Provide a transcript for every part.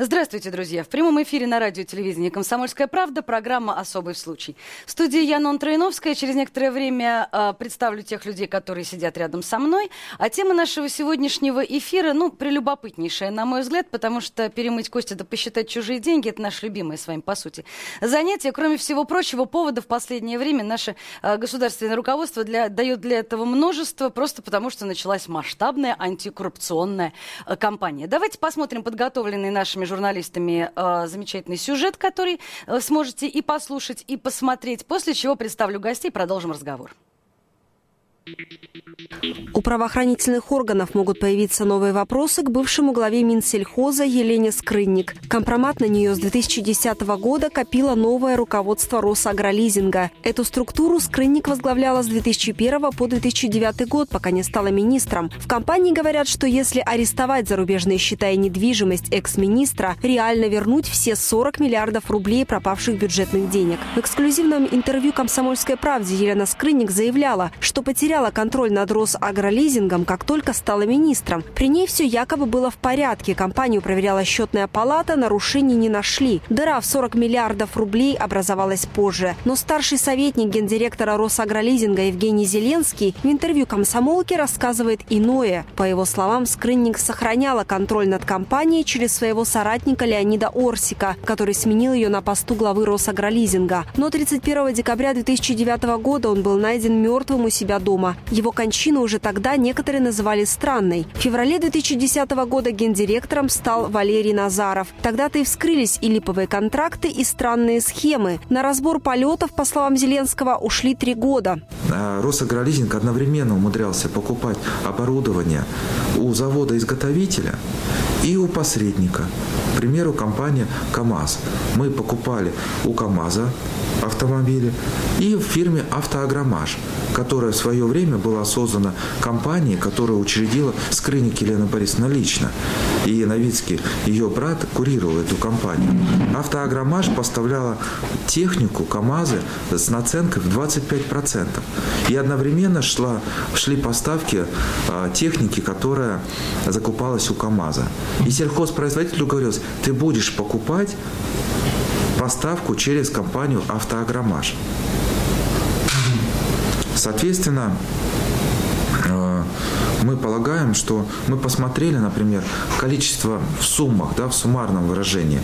Здравствуйте, друзья. В прямом эфире на радио телевидении «Комсомольская правда» программа «Особый случай». В студии Янон Троиновская. Через некоторое время э, представлю тех людей, которые сидят рядом со мной. А тема нашего сегодняшнего эфира, ну, прелюбопытнейшая, на мой взгляд, потому что перемыть кости да посчитать чужие деньги – это наше любимое с вами, по сути, занятие. Кроме всего прочего, повода в последнее время наше э, государственное руководство для, дает для этого множество, просто потому что началась масштабная антикоррупционная э, кампания. Давайте посмотрим подготовленные нашими журналистами э, замечательный сюжет, который э, сможете и послушать, и посмотреть, после чего представлю гостей продолжим разговор. У правоохранительных органов могут появиться новые вопросы к бывшему главе Минсельхоза Елене Скрынник. Компромат на нее с 2010 года копило новое руководство Росагролизинга. Эту структуру Скрынник возглавляла с 2001 по 2009 год, пока не стала министром. В компании говорят, что если арестовать зарубежные счета и недвижимость экс-министра, реально вернуть все 40 миллиардов рублей пропавших бюджетных денег. В эксклюзивном интервью «Комсомольской правде» Елена Скрынник заявляла, что потеряла потеряла контроль над Росагролизингом, как только стала министром. При ней все якобы было в порядке. Компанию проверяла счетная палата, нарушений не нашли. Дыра в 40 миллиардов рублей образовалась позже. Но старший советник гендиректора Росагролизинга Евгений Зеленский в интервью комсомолке рассказывает иное. По его словам, Скрынник сохраняла контроль над компанией через своего соратника Леонида Орсика, который сменил ее на посту главы Росагролизинга. Но 31 декабря 2009 года он был найден мертвым у себя дома дома. Его кончину уже тогда некоторые называли странной. В феврале 2010 года гендиректором стал Валерий Назаров. Тогда-то и вскрылись и липовые контракты, и странные схемы. На разбор полетов, по словам Зеленского, ушли три года. А Росагролизинг одновременно умудрялся покупать оборудование у завода-изготовителя и у посредника. К примеру, компания КАМАЗ. Мы покупали у КАМАЗа автомобили и в фирме «Автоагромаж», которая в свое время была создана компанией, которая учредила скрынник Елена Борисовна лично. И Новицкий, ее брат, курировал эту компанию. «Автоагромаж» поставляла технику КАМАЗы с наценкой в 25%. И одновременно шла, шли поставки а, техники, которая закупалась у КАМАЗа. И сельхозпроизводителю говорилось, ты будешь покупать поставку через компанию «Автоагромаж». Соответственно, э, мы полагаем, что мы посмотрели, например, количество в суммах, да, в суммарном выражении,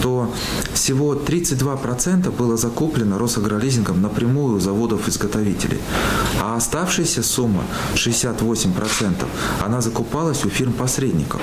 то всего 32% было закуплено Росагролизингом напрямую у заводов-изготовителей. А оставшаяся сумма, 68%, она закупалась у фирм-посредников.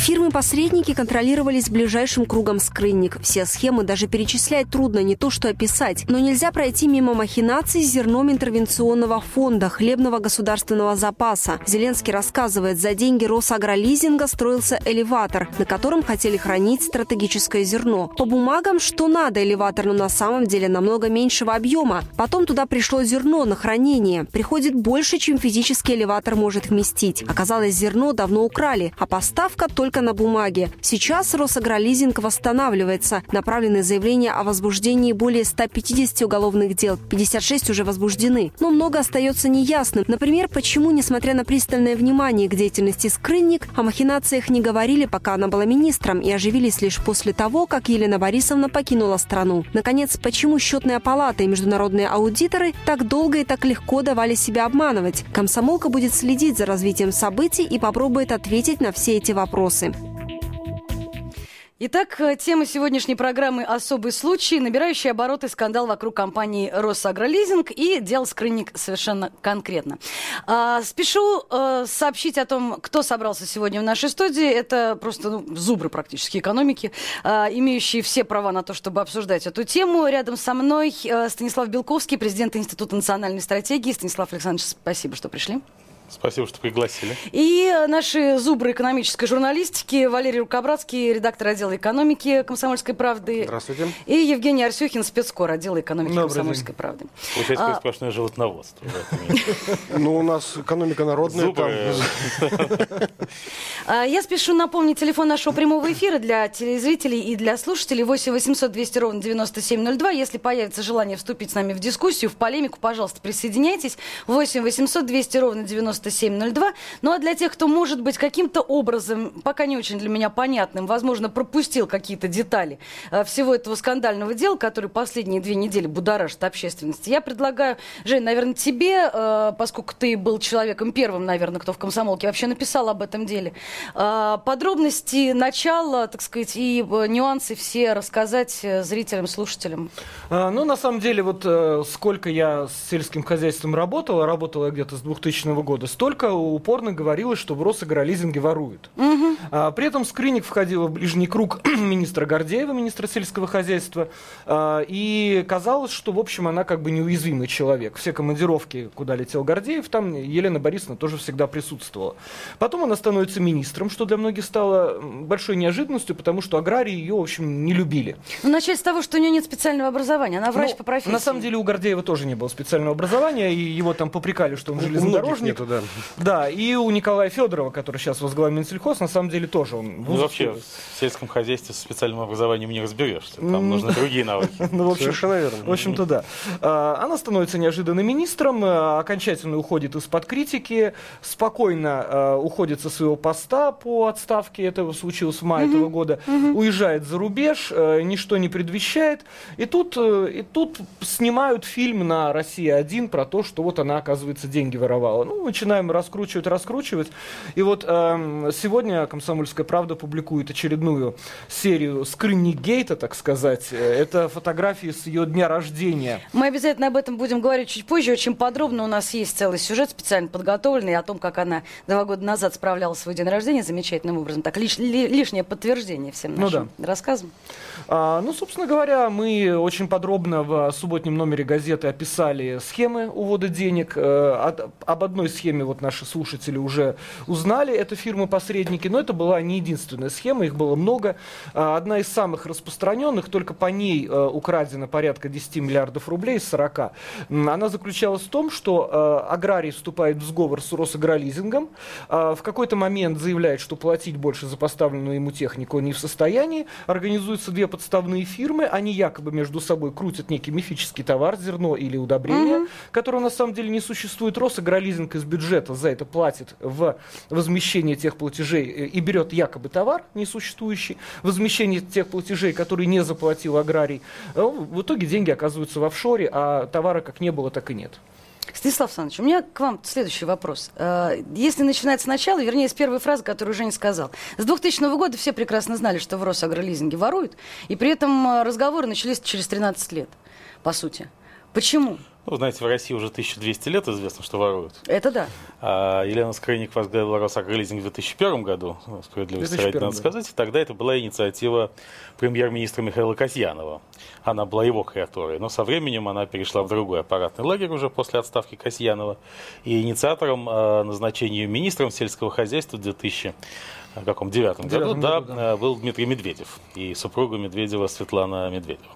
Фирмы-посредники контролировались ближайшим кругом скрынник. Все схемы даже перечислять трудно, не то что описать. Но нельзя пройти мимо махинаций с зерном интервенционного фонда, хлебного государственного запаса. Зеленский рассказывает, за деньги Росагролизинга строился элеватор, на котором хотели хранить стратегическое зерно. По бумагам, что надо элеватор, но на самом деле намного меньшего объема. Потом туда пришло зерно на хранение. Приходит больше, чем физический элеватор может вместить. Оказалось, зерно давно украли, а поставка только только на бумаге. Сейчас Росагролизинг восстанавливается. Направлены заявления о возбуждении более 150 уголовных дел. 56 уже возбуждены. Но много остается неясным. Например, почему, несмотря на пристальное внимание к деятельности скрынник, о махинациях не говорили, пока она была министром, и оживились лишь после того, как Елена Борисовна покинула страну. Наконец, почему счетная палата и международные аудиторы так долго и так легко давали себя обманывать? Комсомолка будет следить за развитием событий и попробует ответить на все эти вопросы вопросы. Итак, э, тема сегодняшней программы «Особый случай», набирающий обороты скандал вокруг компании «Росагролизинг» и дел скрынник совершенно конкретно. А, спешу а, сообщить о том, кто собрался сегодня в нашей студии. Это просто ну, зубры практически экономики, а, имеющие все права на то, чтобы обсуждать эту тему. Рядом со мной а, Станислав Белковский, президент Института национальной стратегии. Станислав Александрович, спасибо, что пришли. Спасибо, что пригласили. И наши зубры экономической журналистики Валерий Рукобратский, редактор отдела экономики «Комсомольской правды». Здравствуйте. И Евгений Арсюхин, спецкор отдела экономики Добрый «Комсомольской правды». Получается, А, сплошное животноводство. Ну, у нас экономика народная. Там. А, Я спешу напомнить телефон нашего прямого эфира для телезрителей и для слушателей 8 800 200 ровно 9702. Если появится желание вступить с нами в дискуссию, в полемику, пожалуйста, присоединяйтесь. 8 800 200 ровно 9702. Ну а для тех, кто, может быть, каким-то образом, пока не очень для меня понятным, возможно, пропустил какие-то детали э, всего этого скандального дела, который последние две недели будоражит общественность, я предлагаю, Жень, наверное, тебе, э, поскольку ты был человеком первым, наверное, кто в комсомолке вообще написал об этом деле, э, подробности начала, так сказать, и нюансы все рассказать зрителям, слушателям. А, Ну, на самом деле, вот сколько я с сельским хозяйством работал, работал я где-то с 2000 года, столько упорно говорилось, что в Росагролизинге воруют. А, При этом скринник входил в ближний круг министра Гордеева, министра сельского хозяйства, а, и казалось, что, в общем, она как бы неуязвимый человек. Все командировки, куда летел Гордеев, там Елена Борисовна тоже всегда присутствовала. Потом она становится министром, что для многих стало большой неожиданностью, потому что аграрии ее, в общем, не любили. Ну, начать с того, что у нее нет специального образования, она врач Ну, по профессии. На самом деле у Гордеева тоже не было специального образования, и его там попрекали, что он железнодорожник. нету, да. Да, и у Николая Федорова, который сейчас возглавил Минсельхоз, на самом деле тоже он Ну, вообще, в сельском хозяйстве с специальным образованием не разберешься. Там нужны другие навыки. Ну, в общем, Совершенно верно. В общем-то, да. А, Она становится неожиданно министром, а, окончательно уходит из-под критики, спокойно а, уходит со своего поста по отставке, это случилось в мае этого года, уезжает за рубеж, ничто не предвещает. И тут, э, и тут снимают фильм на «Россия-1» про то, что вот она, оказывается, деньги воровала. Ну, начинаем раскручивать, раскручивать. И вот эм, сегодня «Комсомольская правда» публикует очередную серию скрынник-гейта, так сказать. Э, Это фотографии с ее дня рождения. Мы обязательно об этом будем говорить чуть позже. Очень подробно у нас есть целый сюжет специально подготовленный о том, как она два года назад справляла свой день рождения замечательным образом. Так, лиш- ли- лишнее подтверждение всем Ну нашим рассказам. А, ну, собственно говоря, мы очень подробно в субботнем номере газеты описали схемы увода денег. Э, об одной схеме вот наши слушатели уже узнали. Это фирмы-посредники, но это была не единственная схема, их было много. А, одна из самых распространенных, только по ней э, украдено порядка 10 миллиардов рублей из 40. М, Она заключалась в том, что э, аграрий вступает в сговор с Росагролизингом, э, в какой-то момент заявляет, что платить больше за поставленную ему технику не в состоянии, организуются две подставные фирмы, они якобы между собой крутят некий мифический товар, зерно или удобрение, которого на самом деле не существует. Росагролизинг из бюджета за это платит в возмещение тех платежей э, и берет якобы товар несуществующий, возмещение тех платежей, которые не заплатил аграрий. Э, В итоге деньги оказываются в офшоре, а товара как не было, так и нет. Станислав Александрович, у меня к вам следующий вопрос. Э, Если начинать сначала, вернее, с первой фразы, которую Женя сказал. С 2000 года все прекрасно знали, что в Росагролизинге воруют, и при этом э, разговоры начались через 13 лет, по сути. Почему? Ну, знаете, в России уже 1200 лет известно, что воруют. Это да. А Елена Скрыник возглавила Росагролизинг в 2001 году, ну, справедливости ради 2001, надо да. сказать, и тогда это была инициатива премьер-министра Михаила Касьянова. Она была его креатурой, но со временем она перешла в другой аппаратный лагерь уже после отставки Касьянова. И инициатором э, назначения министром сельского хозяйства в 2000 в каком девятом году, Девятом да, году, да. э, был Дмитрий Медведев и супруга Медведева Светлана Медведева.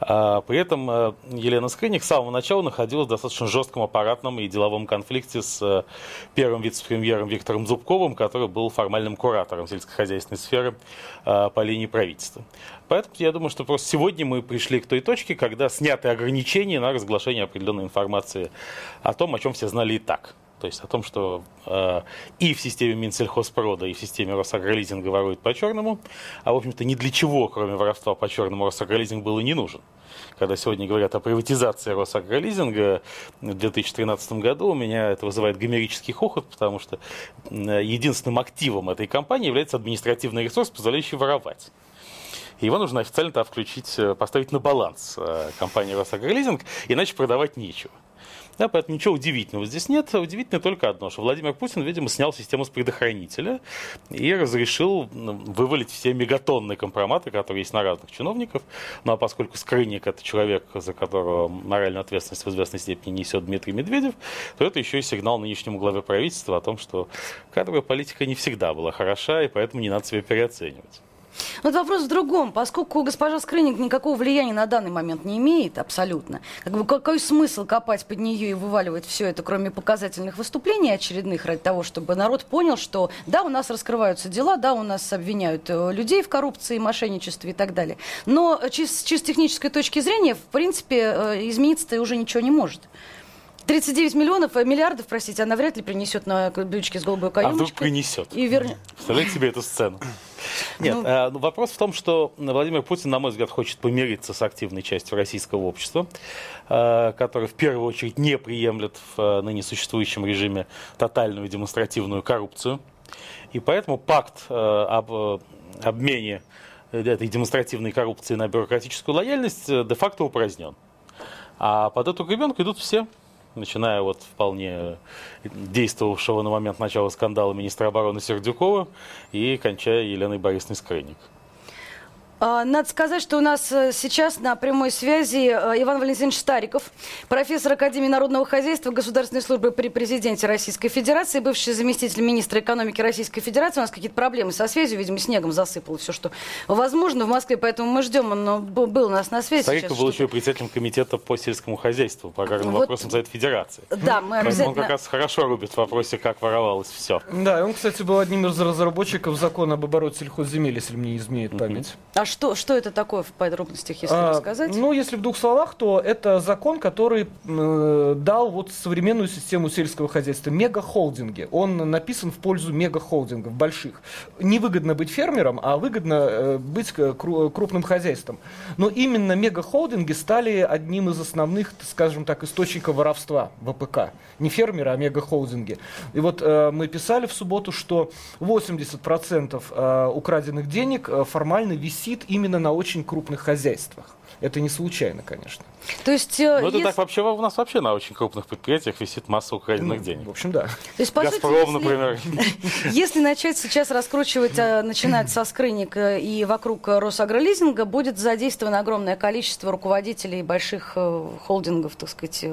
А, При этом э, Елена Скрыник с самого начала находилась в достаточно жестком аппаратном и деловом конфликте с э, первым вице-премьером Виктором Зубковым, который был формальным куратором сельскохозяйственной сферы э, по линии правительства. Поэтому я думаю, что просто сегодня мы пришли к той точке, когда сняты ограничения на разглашение определенной информации о том, о чем все знали и так. То есть о том, что э, и в системе Минсельхозпрода, и в системе Росагролизинга воруют по-черному, а, в общем-то, ни для чего, кроме воровства по-черному, Росагролизинг был и не нужен. Когда сегодня говорят о приватизации Росагролизинга в 2013 году, у меня это вызывает гомерический хохот, потому что м, единственным активом этой компании является административный ресурс, позволяющий воровать. Его нужно официально включить, э, поставить на баланс э, компании Росагролизинг, иначе продавать нечего. Да, поэтому ничего удивительного здесь нет. Удивительно только одно, что Владимир Путин, видимо, снял систему с предохранителя и разрешил вывалить все мегатонные компроматы, которые есть на разных чиновников. Ну а поскольку Скрынник это человек, за которого моральную ответственность в известной степени несет Дмитрий Медведев, то это еще и сигнал нынешнему главе правительства о том, что кадровая политика не всегда была хороша, и поэтому не надо себя переоценивать. Вот вопрос в другом. Поскольку госпожа Скрынник никакого влияния на данный момент не имеет абсолютно, как бы какой смысл копать под нее и вываливать все это, кроме показательных выступлений очередных, ради того, чтобы народ понял, что да, у нас раскрываются дела, да, у нас обвиняют э, людей в коррупции, мошенничестве и так далее. Но с чисто технической точки зрения, в принципе, э, измениться-то уже ничего не может. 39 миллионов, э, миллиардов, простите, она вряд ли принесет на блюдечке с голубой каемочкой. А вдруг принесет? И вернет. Представляете себе эту сцену? Нет, ну, э, вопрос в том, что Владимир Путин, на мой взгляд, хочет помириться с активной частью российского общества, э, которая в первую очередь не приемлет в э, ныне существующем режиме тотальную демонстративную коррупцию. И поэтому пакт э, об э, обмене этой демонстративной коррупции на бюрократическую лояльность э, де-факто упразднен. А под эту гребенку идут все начиная от вполне действовавшего на момент начала скандала министра обороны Сердюкова и кончая Еленой Борисовной Скрынник. А, надо сказать, что у нас э, сейчас на прямой связи э, Иван Валентинович Стариков, профессор Академии народного хозяйства Государственной службы при президенте Российской Федерации, бывший заместитель министра экономики Российской Федерации. У нас какие-то проблемы со связью, видимо, снегом засыпало все, что возможно в Москве, поэтому мы ждем, он был у нас на связи. Стариков был еще председателем комитета по сельскому хозяйству, по аграрным вот, вопросам Совета Федерации. Да, мы обязательно... Он как раз хорошо рубит в вопросе, как воровалось все. Да, он, кстати, был одним из разработчиков закона об обороте сельхозземель, если мне не изменяет память. А что, что это такое в подробностях, если а, рассказать? Ну, если в двух словах, то это закон, который э, дал вот современную систему сельского хозяйства. Мегахолдинги. Он написан в пользу мегахолдингов больших. Невыгодно быть фермером, а выгодно э, быть крупным хозяйством. Но именно мегахолдинги стали одним из основных, скажем так, источников воровства в АПК. Не фермеры, а мегахолдинги. И вот э, мы писали в субботу, что 80% э, украденных денег э, формально висит именно на очень крупных хозяйствах. Это не случайно, конечно. То есть, э, ну, это если... так вообще у нас вообще на очень крупных предприятиях висит масса украденных ну, денег. В общем, да. То есть, по Газпром, сути, если, например. Если начать сейчас раскручивать, э, начинать со скрыник э, и вокруг Росагролизинга, будет задействовано огромное количество руководителей больших холдингов, так сказать,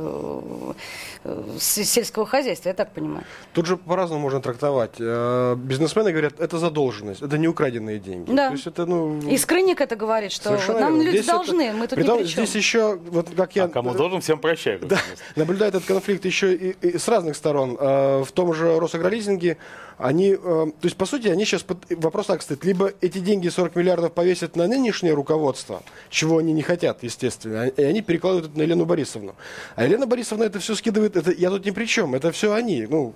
сельского хозяйства, я так понимаю. Тут же по-разному можно трактовать. Бизнесмены говорят, это задолженность, это не украденные деньги. Да. То есть это, ну... И скрыник это говорит, что нам люди Здесь должны, это... мы тут Притом, не при чем. Здесь еще, вот как я... А кому должен, всем прощаю. Да, наблюдаю этот конфликт еще и, и с разных сторон. Э, в том же Росагролизинге они, э, то есть, по сути, они сейчас, под, вопрос так стоит, либо эти деньги 40 миллиардов повесят на нынешнее руководство, чего они не хотят, естественно, и они перекладывают это на Елену Борисовну. А Елена Борисовна это все скидывает, это я тут ни при чем, это все они, ну...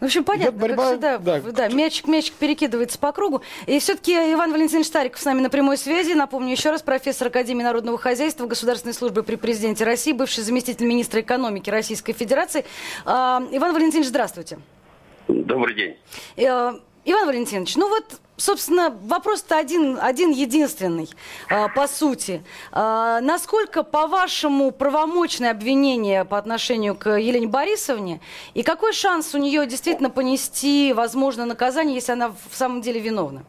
В общем, понятно, борьба, как всегда, да. Да, мячик, мячик перекидывается по кругу. И все-таки Иван Валентинович Стариков с нами на прямой связи. Напомню еще раз, профессор Академии народного хозяйства, государственной службы при президенте России, бывший заместитель министра экономики Российской Федерации. А, Иван Валентинович, здравствуйте. Добрый день. Э, Иван Валентинович, ну вот, собственно, вопрос-то один, один единственный, э, по сути. Э, насколько, по-вашему, правомочное обвинение по отношению к Елене Борисовне, и какой шанс у нее действительно понести, возможно, наказание, если она в самом деле виновна?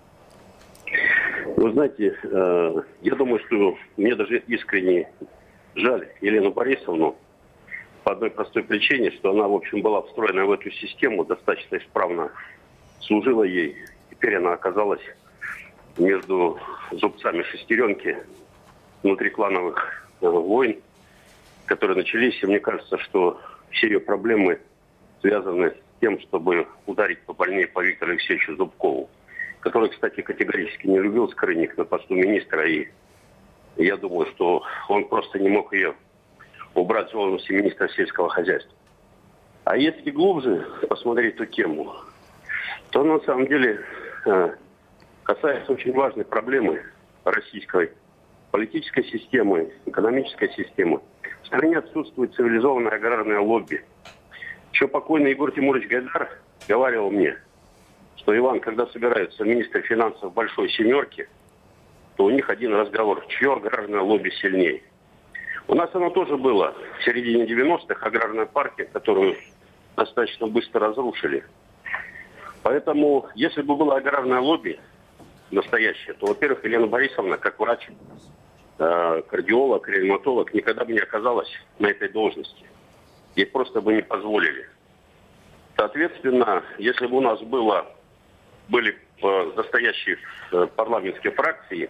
Вы знаете, э, я думаю, что мне даже искренне жаль Елену Борисовну по одной простой причине, что она, в общем, была встроена в эту систему достаточно исправно служила ей. Теперь она оказалась между зубцами шестеренки внутриклановых э, войн, которые начались. И мне кажется, что все ее проблемы связаны с тем, чтобы ударить побольнее по Виктору Алексеевичу Зубкову, который, кстати, категорически не любил Скрынник на посту министра. И я думаю, что он просто не мог ее убрать с должности министра сельского хозяйства. А если глубже посмотреть эту тему, то на самом деле касается очень важной проблемы российской политической системы, экономической системы. В стране отсутствует цивилизованное аграрное лобби. Еще покойный Егор Тимурович Гайдар говорил мне, что Иван, когда собираются министры финансов большой семерки, то у них один разговор, чье аграрное лобби сильнее. У нас оно тоже было в середине 90-х, аграрная партия, которую достаточно быстро разрушили. Поэтому, если бы было аграрное лобби настоящее, то, во-первых, Елена Борисовна, как врач, э, кардиолог, реаниматолог, никогда бы не оказалась на этой должности. Ей просто бы не позволили. Соответственно, если бы у нас было, были э, настоящие э, парламентские фракции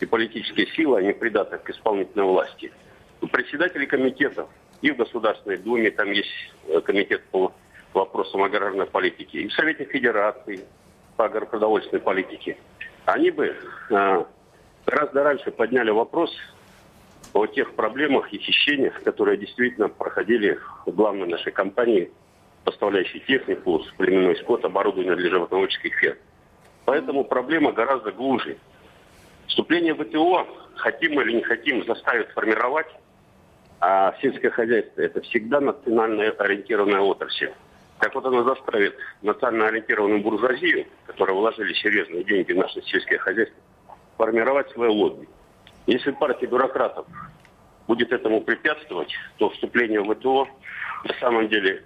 и политические силы, они придаты к исполнительной власти, председатели комитетов и в Государственной Думе, там есть комитет по вопросам аграрной политики, и в Совете Федерации по агропродовольственной политике, они бы э, гораздо раньше подняли вопрос о тех проблемах и хищениях, которые действительно проходили в главной нашей компании – поставляющий технику, племенной скот, оборудование для животноводческих ферм. Поэтому проблема гораздо глубже. Вступление в ВТО, хотим или не хотим, заставит формировать, а сельское хозяйство – это всегда национально ориентированная отрасль. Так вот она заставит национально ориентированную буржуазию, которая вложили серьезные деньги в наше сельское хозяйство, формировать свое лобби. Если партия бюрократов будет этому препятствовать, то вступление в ВТО на самом деле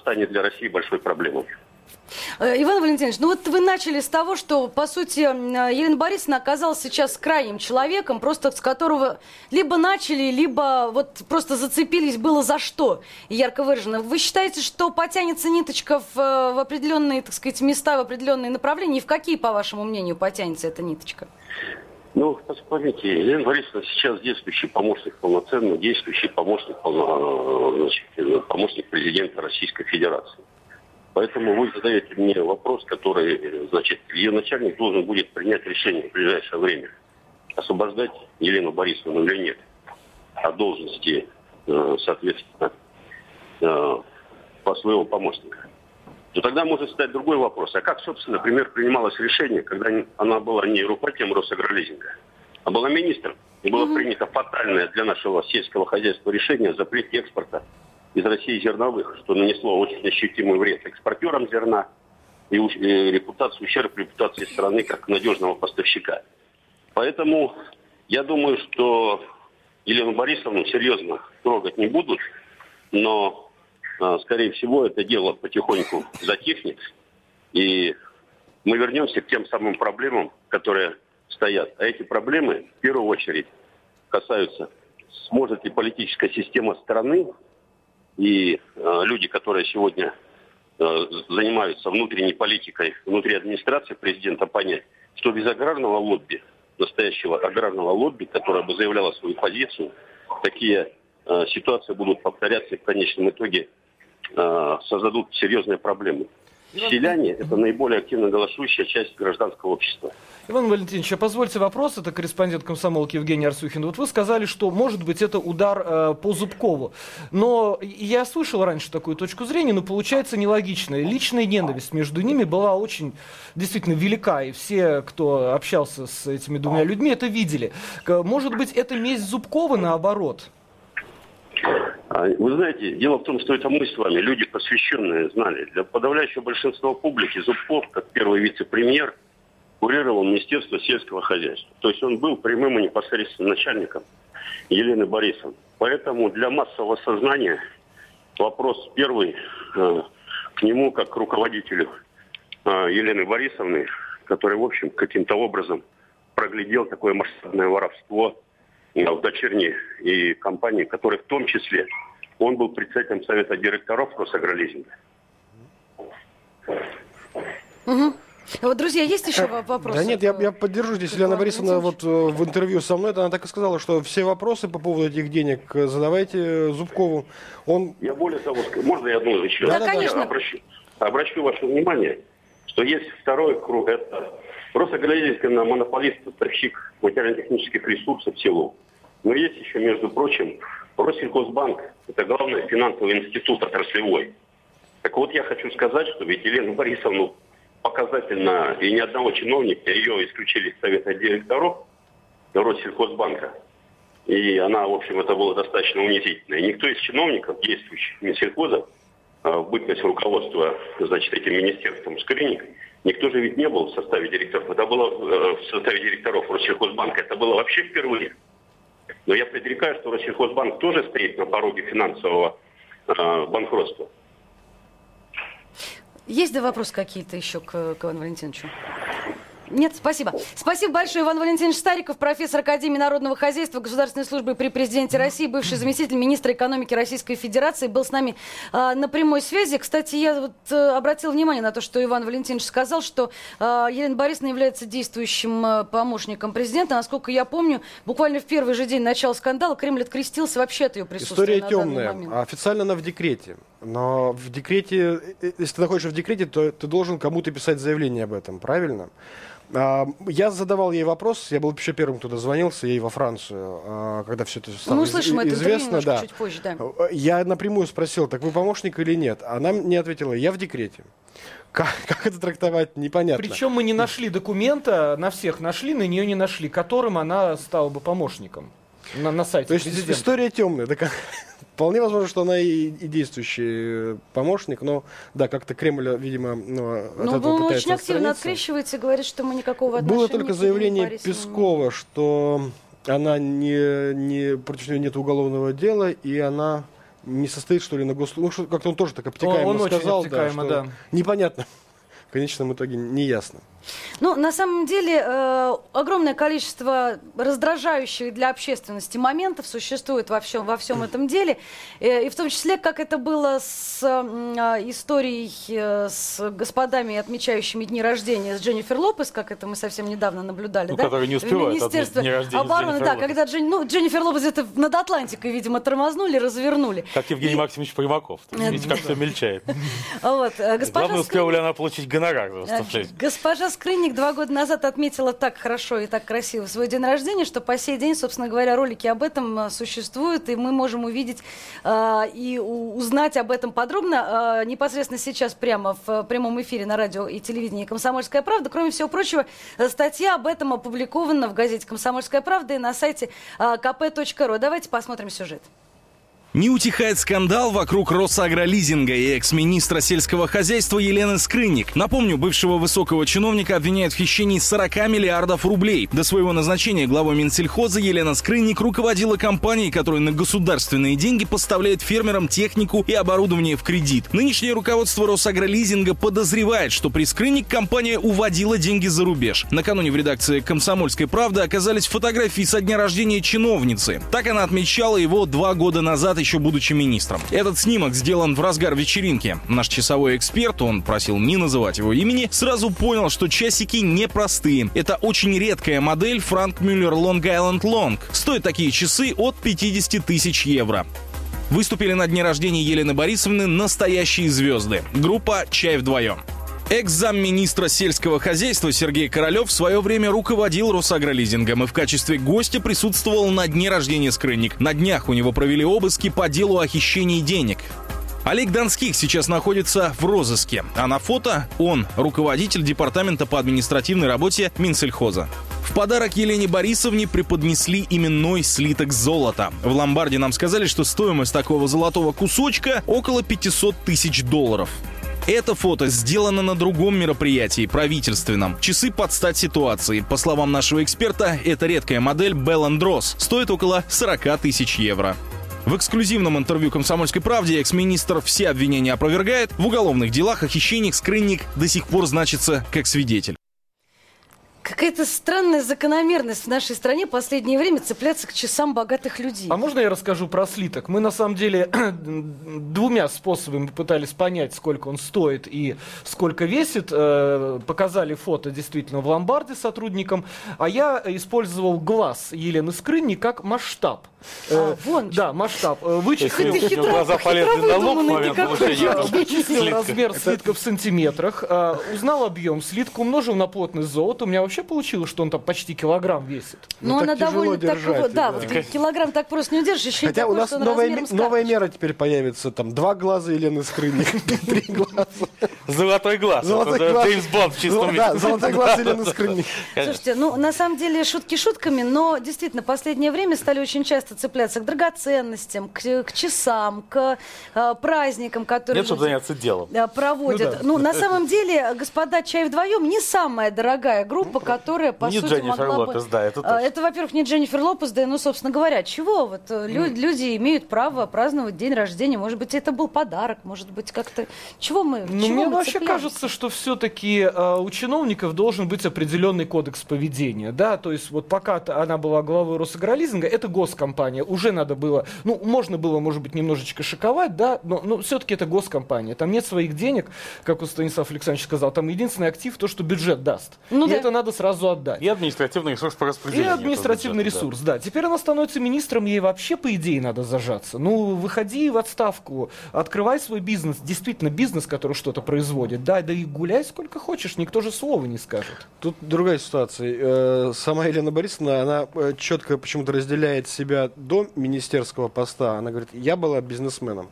станет для России большой проблемой. Э, Иван Валентинович, ну вот вы начали с того, что, по сути, Елена Борисовна оказалась сейчас крайним человеком, просто с которого либо начали, либо вот просто зацепились было за что, ярко выражено. Вы считаете, что потянется ниточка в, в определенные, так сказать, места, в определенные направления? И в какие, по вашему мнению, потянется эта ниточка? Ну, посмотрите, Елена Борисовна сейчас действующий помощник, полноценный действующий помощник, значит, помощник президента Российской Федерации. Поэтому вы задаете мне вопрос, который, значит, ее начальник должен будет принять решение в ближайшее время. Освобождать Елену Борисовну или нет? От должности, э, соответственно, э, по своего помощника. То тогда может стать другой вопрос. А как, собственно, например, принималось решение, когда она была не руководителем Росагролизинга, а была министром, и было принято фатальное для нашего сельского хозяйства решение о запрете экспорта из России зерновых, что нанесло очень ощутимый вред экспортерам зерна и репутацию, ущерб репутации страны как надежного поставщика. Поэтому я думаю, что Елену Борисовну серьезно трогать не будут, но а, скорее всего, это дело потихоньку затихнет, и мы вернемся к тем самым проблемам, которые стоят. А эти проблемы, в первую очередь, касаются, сможет ли политическая система страны и э, люди, которые сегодня э, занимаются внутренней политикой, внутри администрации президента, понять, что без аграрного лобби, настоящего аграрного лобби, которое бы заявляло свою позицию, такие э, ситуации будут повторяться и в конечном итоге Э, создадут серьезные проблемы. Селяне – это наиболее активно голосующая часть гражданского общества. Иван Валентинович, а позвольте вопрос, это корреспондент комсомолки Евгений Арсюхин. Вот вы сказали, что может быть это удар э, по Зубкову. Но я слышал раньше такую точку зрения, но получается нелогично. Личная ненависть между ними была очень действительно велика, и все, кто общался с этими двумя людьми, это видели. Может быть, это месть Зубкова наоборот? А, вы знаете, дело в том, что это мы с вами, люди посвященные, знали. Для подавляющего большинства публики Зубков, как первый вице-премьер, курировал Министерство сельского хозяйства. То есть он был прямым и непосредственным начальником Елены Борисовны. Поэтому для массового сознания вопрос первый э, к нему, как к руководителю э, Елены Борисовны, который, в общем, каким-то образом проглядел такое масштабное воровство в дочерней и компании, которые в том числе он был председателем совета директоров Росагролизинга. Угу. Вот, друзья, есть еще э, вопросы? Да нет, я, я поддержу здесь. Елена Борисовна вот э, в интервью со мной, она так и сказала, что все вопросы по поводу этих денег э, задавайте Зубкову. Он... Я более того, можно я одну еще? Да, да, конечно. Обращу, обращу ваше внимание, что есть второй круг, это Росагролизинг монополист, поставщик материально-технических ресурсов в селу. Но есть еще, между прочим, Россельхозбанк – это главный финансовый институт отраслевой. Так вот, я хочу сказать, что ведь Елену Борисовну показательно, и ни одного чиновника, ее исключили из совета директоров Россельхозбанка. И она, в общем, это было достаточно унизительно. И никто из чиновников, действующих Минсельхоза, а, в бытность руководства, значит, этим министерством скрининг, никто же ведь не был в составе директоров. Это было э, в составе директоров Россельхозбанка. Это было вообще впервые. Но я предрекаю, что Россельхозбанк тоже стоит на пороге финансового э, банкротства. Есть да вопросы какие-то еще к, к Ивану Валентиновичу? Нет, спасибо. Спасибо большое, Иван Валентинович Стариков, профессор Академии народного хозяйства Государственной службы при президенте России, бывший заместитель министра экономики Российской Федерации, был с нами э, на прямой связи. Кстати, я вот э, обратил внимание на то, что Иван Валентинович сказал, что э, Елена Борисовна является действующим э, помощником президента. Насколько я помню, буквально в первый же день начала скандала Кремль открестился вообще от ее присутствия. История темная. Официально она в декрете. Но в декрете, э, если ты находишься в декрете, то ты должен кому-то писать заявление об этом, правильно? А, я задавал ей вопрос, я был еще первым, кто дозвонился ей во Францию, а, когда все это стало Мы услышим из- это известно. Да. чуть позже, да. Я напрямую спросил, так вы помощник или нет? Она мне ответила, я в декрете. Как, как это трактовать, непонятно. Причем мы не нашли документа, на всех нашли, на нее не нашли, которым она стала бы помощником на, на сайте То есть президента. история темная. Так, вполне возможно, что она и, и действующий помощник, но да, как-то Кремль, видимо, ну, от Ну, этого он пытается очень активно открещивается и говорит, что мы никакого отношения Было только заявление Пескова, что она не, не против нее нет уголовного дела, и она не состоит, что ли, на госслужбе. Ну, что- как-то он тоже так обтекаемо Он- он очень сказал. обтекаемо, что да. Непонятно. В конечном итоге не ясно. Ну, на самом деле, э, огромное количество раздражающих для общественности моментов существует во всем, во всем этом деле. Э, и в том числе, как это было с э, историей э, с господами, отмечающими дни рождения, с Дженнифер Лопес, как это мы совсем недавно наблюдали, Ну, да? которые не успевают Министерстве отметить дни рождения обороны, да, Лопес. когда Джен- ну, Дженнифер Лопес где-то над Атлантикой, видимо, тормознули, развернули. Как Евгений Максимович Примаков. Видите, как все мельчает. Вот, э, госпожа Главное, успела ли она получить гонорар за Э, выступление. Госпожа Скрынник два года назад отметила так хорошо и так красиво свой день рождения, что по сей день, собственно говоря, ролики об этом э, существуют, и мы можем увидеть э, и узнать об этом подробно э, непосредственно сейчас прямо в прямом эфире на радио и телевидении «Комсомольская правда». Кроме всего прочего, э, статья об этом опубликована в газете «Комсомольская правда» и на сайте э, kp.ru. Давайте посмотрим сюжет. Не утихает скандал вокруг Росагролизинга и экс-министра сельского хозяйства Елены Скрынник. Напомню, бывшего высокого чиновника обвиняют в хищении 40 миллиардов рублей. До своего назначения глава Минсельхоза Елена Скрынник руководила компанией, которая на государственные деньги поставляет фермерам технику и оборудование в кредит. Нынешнее руководство Росагролизинга подозревает, что при Скрынник компания уводила деньги за рубеж. Накануне в редакции «Комсомольской правды» оказались фотографии со дня рождения чиновницы. Так она отмечала его два года назад, еще будучи министром. Этот снимок сделан в разгар вечеринки. Наш часовой эксперт, он просил не называть его имени, сразу понял, что часики непростые. Это очень редкая модель Frank Muller Long Island Long. Стоят такие часы от 50 тысяч евро. Выступили на дне рождения Елены Борисовны настоящие звезды. Группа «Чай вдвоем». Экс-замминистра сельского хозяйства Сергей Королев в свое время руководил Росагролизингом и в качестве гостя присутствовал на дне рождения Скрынник. На днях у него провели обыски по делу о хищении денег. Олег Донских сейчас находится в розыске, а на фото он руководитель департамента по административной работе Минсельхоза. В подарок Елене Борисовне преподнесли именной слиток золота. В ломбарде нам сказали, что стоимость такого золотого кусочка около 500 тысяч долларов. Это фото сделано на другом мероприятии, правительственном. Часы под стать ситуации. По словам нашего эксперта, это редкая модель Bell Ross. Стоит около 40 тысяч евро. В эксклюзивном интервью «Комсомольской правде» экс-министр все обвинения опровергает. В уголовных делах о хищениях Скрынник до сих пор значится как свидетель. Какая-то странная закономерность в нашей стране в последнее время цепляться к часам богатых людей. А можно я расскажу про слиток? Мы на самом деле двумя способами пытались понять, сколько он стоит и сколько весит. Э, Показали фото действительно в ломбарде сотрудникам, а я использовал глаз Елены Скрынни как масштаб. А, Э, вон Да, масштаб. Э, Вычислил у него хитро- глаза полезли на лоб в момент вычислил размер слитка в сантиметрах, узнал объем слитка, умножил на плотность золота. У меня вообще получилось, что он там почти килограмм весит. Но Ну, она довольно так, держать, вот, да, да. вот килограмм так просто не удержишь. Еще Хотя у нас новая, с новая мера теперь появится. Там два глаза Елены Скрынник, три глаза. Золотой глаз. Золотой глаз. Джеймс Бонд в чистом виде. Да, золотой глаз Елены Скрынник. Слушайте, ну на самом деле шутки шутками, но действительно последнее время стали очень часто цепляться к драгоценностям, к, к часам, к э, праздникам, которые Нет, чтобы заняться делом. э, проводят. Ну Ну, на самом деле, господа, чай вдвоем не самая дорогая группа, которая, по Не сути, Дженнифер могла Лопес, бы... да, это А, точно. Это, во-первых, не Дженнифер Лопес, да и, ну, собственно говоря, чего? Вот э, лю- люди имеют право праздновать день рождения. Может быть, это был подарок, может быть, как-то... Чего мы Ну, чего мне мы вообще цепляемся? кажется, что все-таки у чиновников должен быть определенный кодекс поведения, да, то есть вот пока она была главой Росагролизинга, это госкомпания, уже надо было, ну, можно было, может быть, немножечко шиковать, да, но, но все-таки это госкомпания, там нет своих денег, как у Станислав Александрович сказал, там единственный актив то, что бюджет даст, Ну и да. это надо сразу отдать. И административный ресурс по И распределению. этого административный бюджета, да. ресурс, да. Теперь она становится министром, ей вообще, по идее, надо зажаться. Ну, выходи в отставку, открывай свой бизнес, действительно бизнес, который что-то производит, да, да и гуляй сколько хочешь, никто же слова не скажет. Тут другая ситуация. Э, Сама Елена Борисовна, она э, четко почему-то разделяет себя до министерского поста. Она говорит, я была бизнесменом.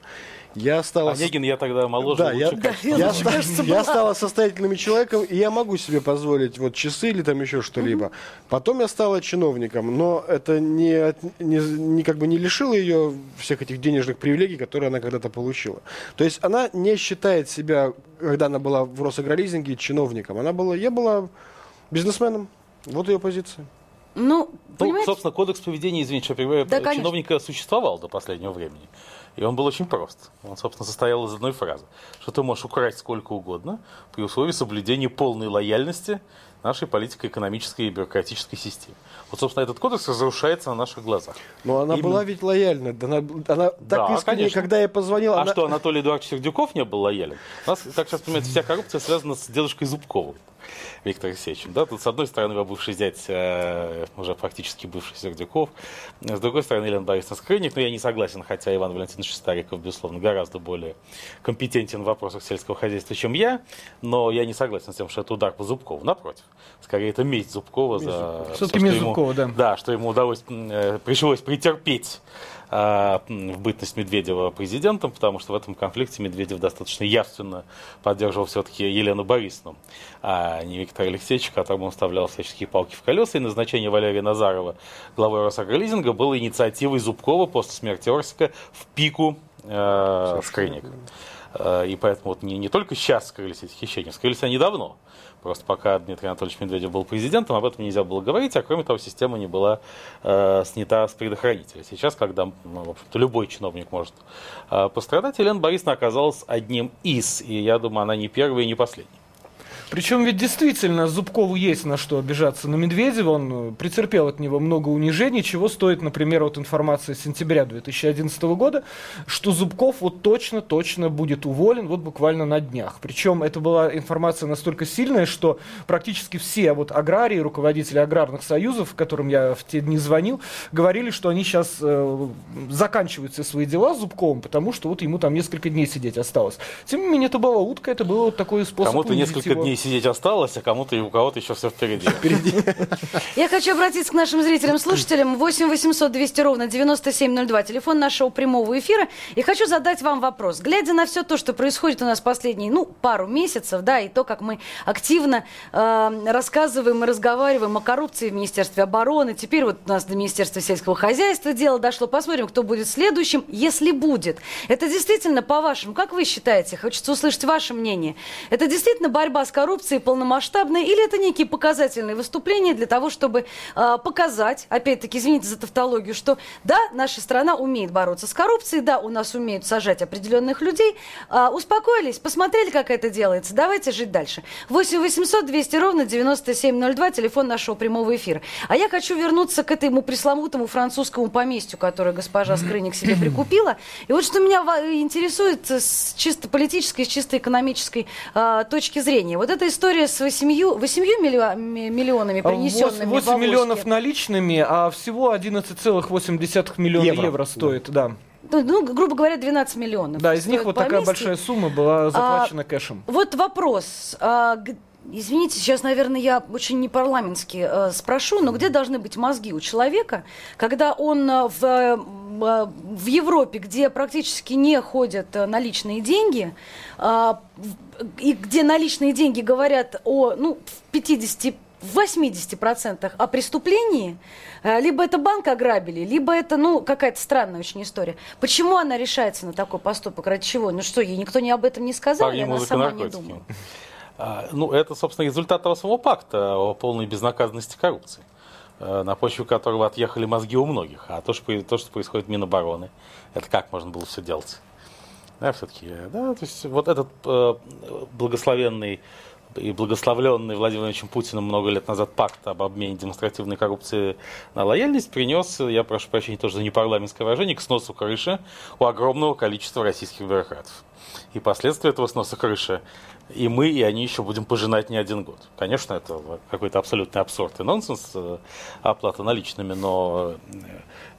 Я стала... Онегин я тогда моложе, Да, лучше я, качества. я, мне ста- кажется, я стала состоятельным человеком, и я могу себе позволить вот часы или там еще что-либо. Потом я стала чиновником, но это не, от- не, не как бы не лишило ее всех этих денежных привилегий, которые она когда-то получила. То есть она не считает себя, когда она была в Росагролизинге, чиновником. Она была, я была бизнесменом. Вот ее позиция. Ну, Ну, понимаете, собственно, кодекс поведения, извините, что я Да, конечно. чиновника существовал до последнего времени. И он был очень прост. Он, собственно, состоял из одной фразы, что ты можешь украсть сколько угодно при условии соблюдения полной лояльности нашей политико-экономической и бюрократической системе. Вот, собственно, этот кодекс разрушается на наших глазах. Но она Именно. была ведь лояльна. Она, она так Да, искренне, конечно. когда я позвонил, А она- что, Анатолий Эдуардович Сердюков не был лоялен? У нас, как сейчас понимаете, вся коррупция связана с дедушкой Зубковым. Виктором Алексеевичем. Да? Тут, с одной стороны, его бывший зять, э, уже фактически бывший Сердюков, с другой стороны, Елена Борисовна Скрынник, но я не согласен, хотя Иван Валентинович Стариков, безусловно, гораздо более компетентен в вопросах сельского хозяйства, чем я, но я не согласен с тем, что это удар по Зубкову. Напротив, скорее, это месть Зубкова за... Всё-таки то, месть Зубкова, да. Да, что ему удалось, э, пришлось претерпеть в бытность Медведева президентом, потому что в этом конфликте Медведев достаточно явственно поддерживал все-таки Елену Борисовну, а не Виктора Алексеевича, которому он вставлял всяческие палки в колеса. И назначение Валерия Назарова главой Росагролизинга было инициативой Зубкова после смерти Орсика в пику э. Э, И поэтому вот не, не только сейчас скрылись эти хищения, скрылись они давно. Просто пока Дмитрий Анатольевич Медведев был президентом, об этом нельзя было говорить, а кроме того, система не была э, снята с предохранителя. Сейчас, когда ну, в общем-то, любой чиновник может э, пострадать, Елена Борисовна оказалась одним из, и я думаю, она не первая и не последняя. Причем ведь действительно Зубкову есть на что обижаться на Медведева, он э, претерпел от него много унижений, чего стоит, например, вот информация с сентября 2011 года, что Зубков вот точно-точно будет уволен вот буквально на днях. Причем это была информация настолько сильная, что практически все вот аграрии, руководители аграрных союзов, которым я в те дни звонил, говорили, что они сейчас э, заканчивают все свои дела с Зубковым, потому что вот ему там несколько дней сидеть осталось. Тем не менее, это была утка, это был вот такой способ Кому-то несколько его. дней сидеть осталось, а кому-то и у кого-то еще все впереди. Я хочу обратиться к нашим зрителям, слушателям. 8 800 200 ровно 9702. Телефон нашего прямого эфира. И хочу задать вам вопрос. Глядя на все то, что происходит у нас последние, ну, пару месяцев, да, и то, как мы активно э, рассказываем и разговариваем о коррупции в Министерстве обороны. Теперь вот у нас до Министерства сельского хозяйства дело дошло. Посмотрим, кто будет следующим, если будет. Это действительно, по-вашему, как вы считаете? Хочется услышать ваше мнение. Это действительно борьба с коррупцией полномасштабная или это некие показательные выступления для того, чтобы э, показать, опять-таки, извините за тавтологию, что да, наша страна умеет бороться с коррупцией, да, у нас умеют сажать определенных людей. А, успокоились, посмотрели, как это делается. Давайте жить дальше. 8 800 200 ровно 9702, телефон нашего прямого эфира. А я хочу вернуться к этому пресловутому французскому поместью, которое госпожа Скрыник себе прикупила. И вот что меня интересует с чисто политической, с чисто экономической а, точки зрения. Вот эта история с 8, 8 миллио- м- миллионами, А принесенными 8 в Авоське. миллионов наличными, а всего 11,8 миллиона евро, Евро. стоит, да. Ну, ну, грубо говоря, 12 миллионов. Да, из них вот такая поместье. большая сумма была заплачена кэшем. Вот вопрос. А, Извините, сейчас, наверное, я очень непарламентски э, спрошу, но где должны быть мозги у человека, когда он э, в, э, э, в Европе, где практически не ходят э, наличные деньги, в- и где наличные деньги говорят о ну, в 50 в 80% о преступлении, э, либо это банк ограбили, либо это, ну, какая-то странная очень история. Почему она решается на такой поступок? Ради чего? Ну что, ей никто не об этом не сказал, Парни или она сама не думала? А, ну, это, собственно, результат того самого пакта о полной безнаказанности коррупции, э, на почве которого отъехали мозги у многих. А то, что, то, что происходит в Минобороны, это как можно было все делать? Да, все-таки, да, то есть вот этот э, благословенный и благословленный Владимиром Владимировичем Путиным много лет назад пакт об обмене демонстративной коррупции на лояльность принес, я прошу прощения тоже за непарламентское выражение, к сносу крыши у огромного количества российских бюрократов. И последствия этого сноса крыши и мы, и они еще будем пожинать не один год. Конечно, это какой-то абсолютный абсурд и нонсенс, э, оплата наличными, но э,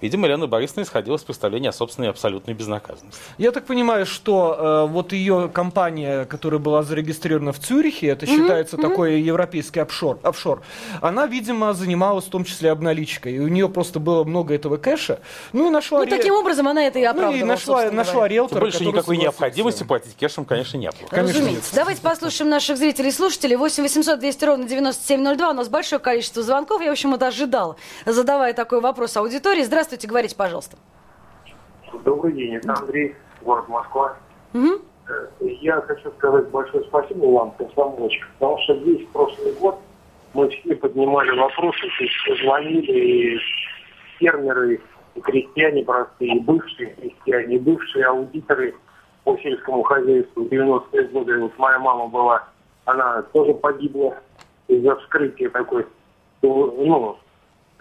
Видимо, Елена Борисовна исходила с представления о собственной абсолютной безнаказанности. Я так понимаю, что э, вот ее компания, которая была зарегистрирована в Цюрихе, это mm-hmm. считается mm-hmm. такой европейский офшор, офшор, она, видимо, занималась в том числе обналичкой. И у нее просто было много этого кэша. Ну и нашла... Ну, ре... таким образом она это и оправдывала. Ну и нашла, нашла риэлтора, больше никакой необходимости платить кэшем, конечно, не было. Конечно, Разумеется. Нет. Давайте послушаем наших зрителей и слушателей. 8 800 200 ровно 9702. У нас большое количество звонков. Я, в общем, это ожидал, задавая такой вопрос аудитории. Здравствуйте. Здравствуйте, говорите, пожалуйста. Добрый день, это Андрей, город Москва. Угу. Я хочу сказать большое спасибо вам, комсомольчик, потому что весь прошлый год мы все поднимали вопросы, то есть звонили и фермеры, и крестьяне простые, и бывшие крестьяне, и бывшие аудиторы по сельскому хозяйству 90-е годы. Вот моя мама была, она тоже погибла из-за вскрытия такой, ну,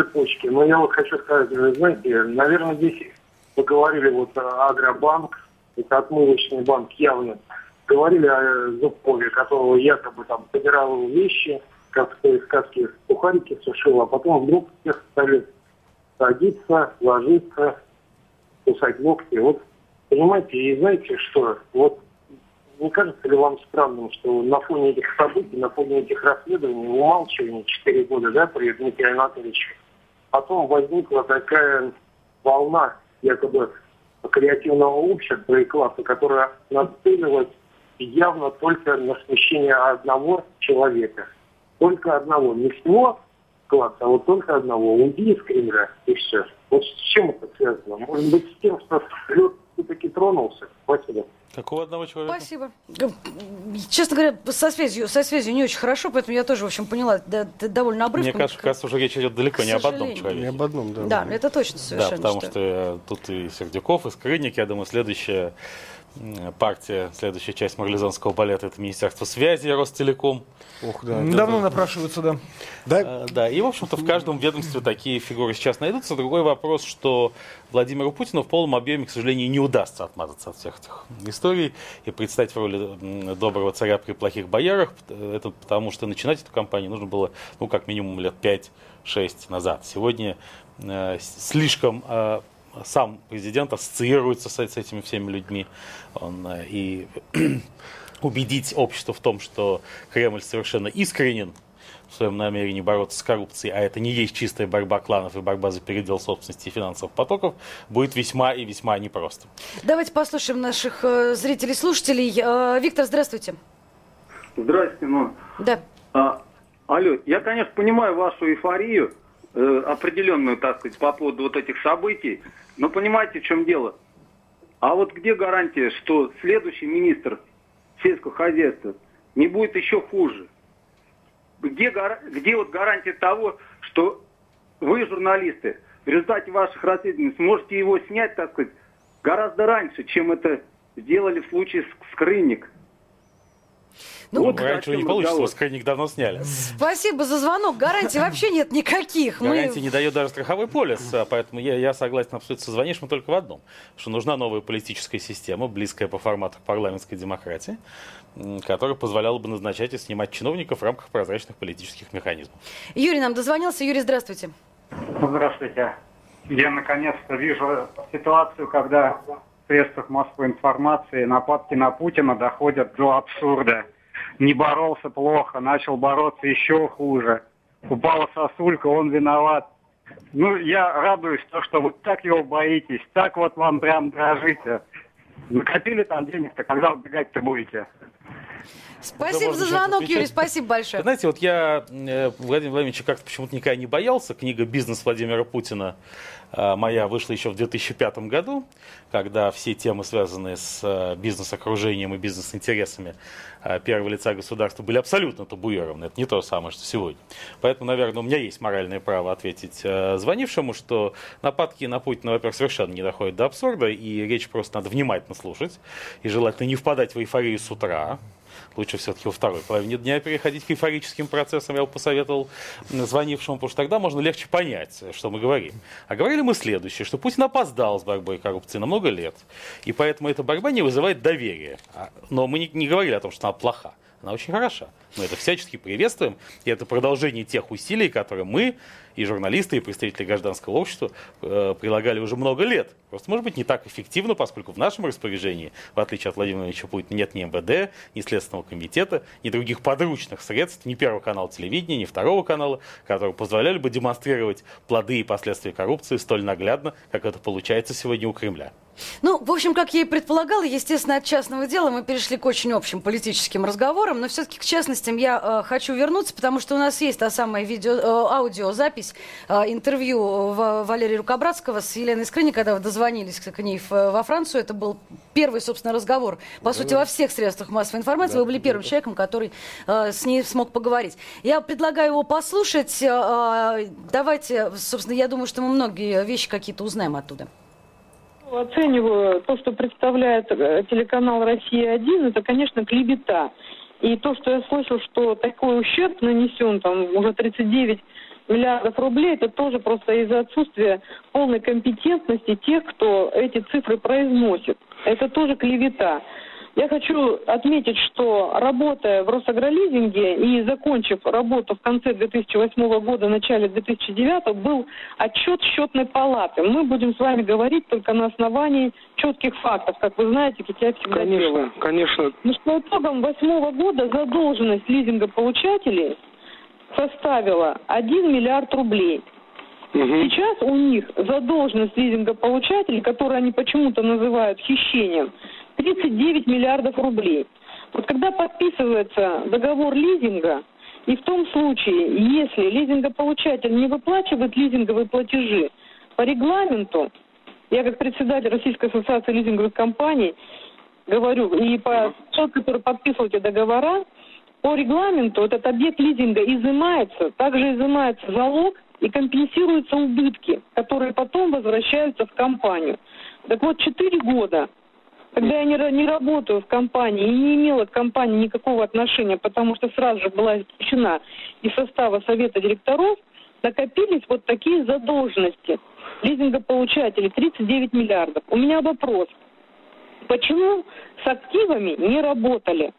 цепочки. Но я вот хочу сказать, знаете, наверное, здесь вы говорили вот Агробанк, это отмывочный банк явно. Говорили о Зубкове, которого якобы там собирал вещи, как в той сказке сухарики сушил, а потом вдруг всех стали садиться, ложиться, кусать локти. Вот, понимаете, и знаете что, вот не кажется ли вам странным, что на фоне этих событий, на фоне этих расследований, умалчивания 4 года, да, при Дмитрия Анатольевича, потом возникла такая волна якобы креативного общества и класса, которая нацелилась явно только на смещение одного человека. Только одного. Не всего класса, а вот только одного. Уйди из и все. Вот с чем это связано? Может быть, с тем, что лед все-таки тронулся? Спасибо. Какого одного человека? Спасибо. Честно говоря, со связью, со связью не очень хорошо, поэтому я тоже, в общем, поняла да, довольно обрывком. Мне кажется, кажется, уже речь идет далеко не об одном человеке. Не об одном, да. Да, это точно совершенно. Да, потому что, что тут и Сердюков, и Скрынник, я думаю, следующая партия, следующая часть марлезонского балета, это Министерство связи, Ростелеком. Ох, да. Давно это... напрашиваются, да. Да? А, да, и, в общем-то, в каждом ведомстве такие фигуры сейчас найдутся. Другой вопрос, что Владимиру Путину в полном объеме, к сожалению, не удастся отмазаться от всех этих историй и представить в роли доброго царя при плохих боярах. Это потому, что начинать эту кампанию нужно было, ну, как минимум, лет 5-6 назад. Сегодня э, слишком э, сам президент ассоциируется с, с этими всеми людьми. Он, э, и убедить общество в том, что Кремль совершенно искренен в своем намерении бороться с коррупцией, а это не есть чистая борьба кланов и борьба за передел собственности и финансовых потоков, будет весьма и весьма непросто. Давайте послушаем наших э, зрителей, слушателей. Э, Виктор, здравствуйте. Здравствуйте, ну. Да. А, алло, я, конечно, понимаю вашу эйфорию, э, определенную, так сказать, по поводу вот этих событий, но понимаете, в чем дело? А вот где гарантия, что следующий министр сельского хозяйства не будет еще хуже. Где, где вот гарантия того, что вы, журналисты, в результате ваших расследований сможете его снять, так сказать, гораздо раньше, чем это сделали в случае с Скрынник. Ну, вот раньше не получится, скрынник давно сняли. Спасибо за звонок. Гарантий вообще нет никаких. Гарантии не дает даже страховой полис, а поэтому я, я согласен абсолютно созвонишь мы только в одном, что нужна новая политическая система, близкая по формату парламентской демократии, которая позволяла бы назначать и снимать чиновников в рамках прозрачных политических механизмов. Юрий нам дозвонился. Юрий, здравствуйте. Здравствуйте. Я наконец-то вижу ситуацию, когда в средствах массовой информации нападки на Путина доходят до абсурда не боролся плохо, начал бороться еще хуже. Упала сосулька, он виноват. Ну, я радуюсь, то, что вы так его боитесь, так вот вам прям дрожите. Накопили там денег-то, когда убегать-то будете? Спасибо за звонок, Юрий, спасибо большое. Знаете, вот я э, Владимир Владимировича как-то почему-то никогда не боялся. Книга «Бизнес Владимира Путина» э, моя вышла еще в 2005 году, когда все темы, связанные с э, бизнес-окружением и бизнес-интересами первого лица государства, были абсолютно табуированы. Это не то самое, что сегодня. Поэтому, наверное, у меня есть моральное право ответить звонившему, что нападки на Путина, во-первых, совершенно не доходят до абсурда, и речь просто надо внимательно слушать, и желательно не впадать в эйфорию с утра, лучше все-таки во второй половине дня переходить к эйфорическим процессам, я бы посоветовал звонившему, потому что тогда можно легче понять, что мы говорим. А говорили мы следующее, что Путин опоздал с борьбой коррупции на много лет, и поэтому эта борьба не вызывает доверия. А, но мы не, не говорили о том, что она плоха. Она очень хороша. Мы это всячески приветствуем, и это продолжение тех усилий, которые мы, и журналисты, и представители гражданского общества э, прилагали уже много лет. Просто, может быть, не так эффективно, поскольку в нашем распоряжении, в отличие от Владимира Владимировича Путина, нет ни МВД, ни Следственного комитета, ни других подручных средств, ни Первого канала телевидения, ни Второго канала, которые позволяли бы демонстрировать плоды и последствия коррупции столь наглядно, как это получается сегодня у Кремля. Ну, в общем, как я и предполагала, естественно, от частного дела мы перешли к очень общим политическим разговорам, но все-таки к частностям я э, хочу вернуться, потому что у нас есть та самая видео, э, аудиозапись э, интервью в, Валерия Рукобратского с Еленой Скрыни, когда вы дозвонились к ней в, во Францию. Это был первый, собственно, разговор, по да, сути, во всех средствах массовой информации. Да, вы были первым да. человеком, который э, с ней смог поговорить. Я предлагаю его послушать. Э, давайте, собственно, я думаю, что мы многие вещи какие-то узнаем оттуда. Оцениваю то, что представляет э, телеканал «Россия-1», это, конечно, клевета. И то, что я слышал, что такой ущерб нанесен, там, уже 39 миллиардов рублей, это тоже просто из-за отсутствия полной компетентности тех, кто эти цифры произносит. Это тоже клевета. Я хочу отметить, что работая в Росагролизинге и закончив работу в конце 2008 года, начале 2009, был отчет счетной палаты. Мы будем с вами говорить только на основании четких фактов. Как вы знаете, я всегда конечно, делаю. Конечно, Но что итогом восьмого года задолженность лизингополучателей составила 1 миллиард рублей. Угу. Сейчас у них задолженность лизингополучателей, которую они почему-то называют хищением, 39 миллиардов рублей. Вот когда подписывается договор лизинга, и в том случае, если лизингополучатель не выплачивает лизинговые платежи по регламенту, я как председатель Российской ассоциации лизинговых компаний говорю, и по тот, который подписывал эти договора, по регламенту этот объект лизинга изымается, также изымается залог и компенсируются убытки, которые потом возвращаются в компанию. Так вот, 4 года когда я не, не работаю в компании и не имела к компании никакого отношения, потому что сразу же была исключена из состава совета директоров, накопились вот такие задолженности лизингополучателей 39 миллиардов. У меня вопрос. Почему с активами не работали?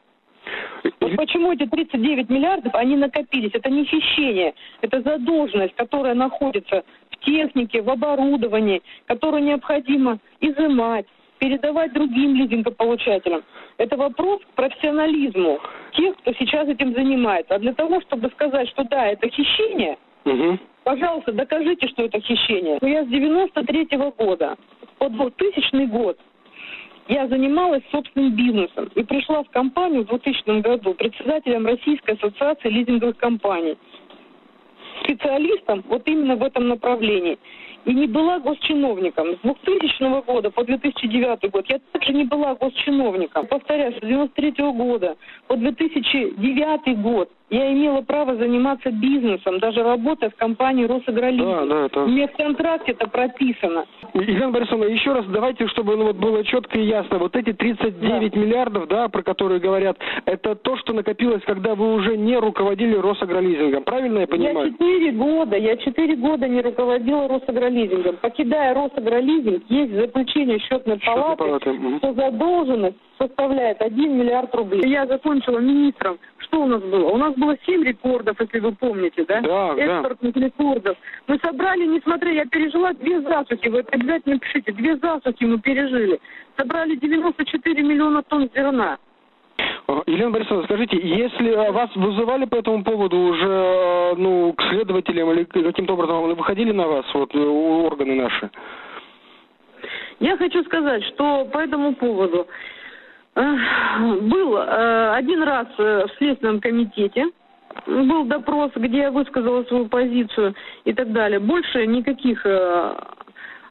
Вот почему эти 39 миллиардов, они накопились? Это не хищение, это задолженность, которая находится в технике, в оборудовании, которую необходимо изымать, передавать другим лизингополучателям. Это вопрос к профессионализму тех, кто сейчас этим занимается. А для того, чтобы сказать, что да, это хищение, угу. пожалуйста, докажите, что это хищение. Я с 93 -го года по 2000 год я занималась собственным бизнесом и пришла в компанию в 2000 году председателем Российской ассоциации лизинговых компаний специалистом вот именно в этом направлении и не была госчиновником. С 2000 года по 2009 год я также не была госчиновником. Повторяю, с 1993 года по 2009 год я имела право заниматься бизнесом, даже работая в компании Росагролизинг. Да, да, это... У меня в контракте это прописано. Елена Борисовна, еще раз давайте, чтобы ну, вот было четко и ясно. Вот эти 39 да. миллиардов, да, про которые говорят, это то, что накопилось, когда вы уже не руководили Росагролизингом. Правильно я понимаю? Я 4 года, я 4 года не руководила Росагролизингом. Покидая Росагролизинг, есть заключение счетной палаты, палаты. что задолженность составляет 1 миллиард рублей. Я закончила министром. Что у нас было? У нас было 7 рекордов, если вы помните, да? Да, Экспортных да. рекордов. Мы собрали, несмотря, я пережила две засухи, вы это обязательно пишите, две засухи мы пережили. Собрали 94 миллиона тонн зерна. Елена Борисовна, скажите, если э, вас вызывали по этому поводу уже э, ну, к следователям или каким-то образом выходили на вас, вот, э, органы наши? Я хочу сказать, что по этому поводу Был э, один раз э, в Следственном комитете, был допрос, где я высказала свою позицию и так далее. Больше никаких э,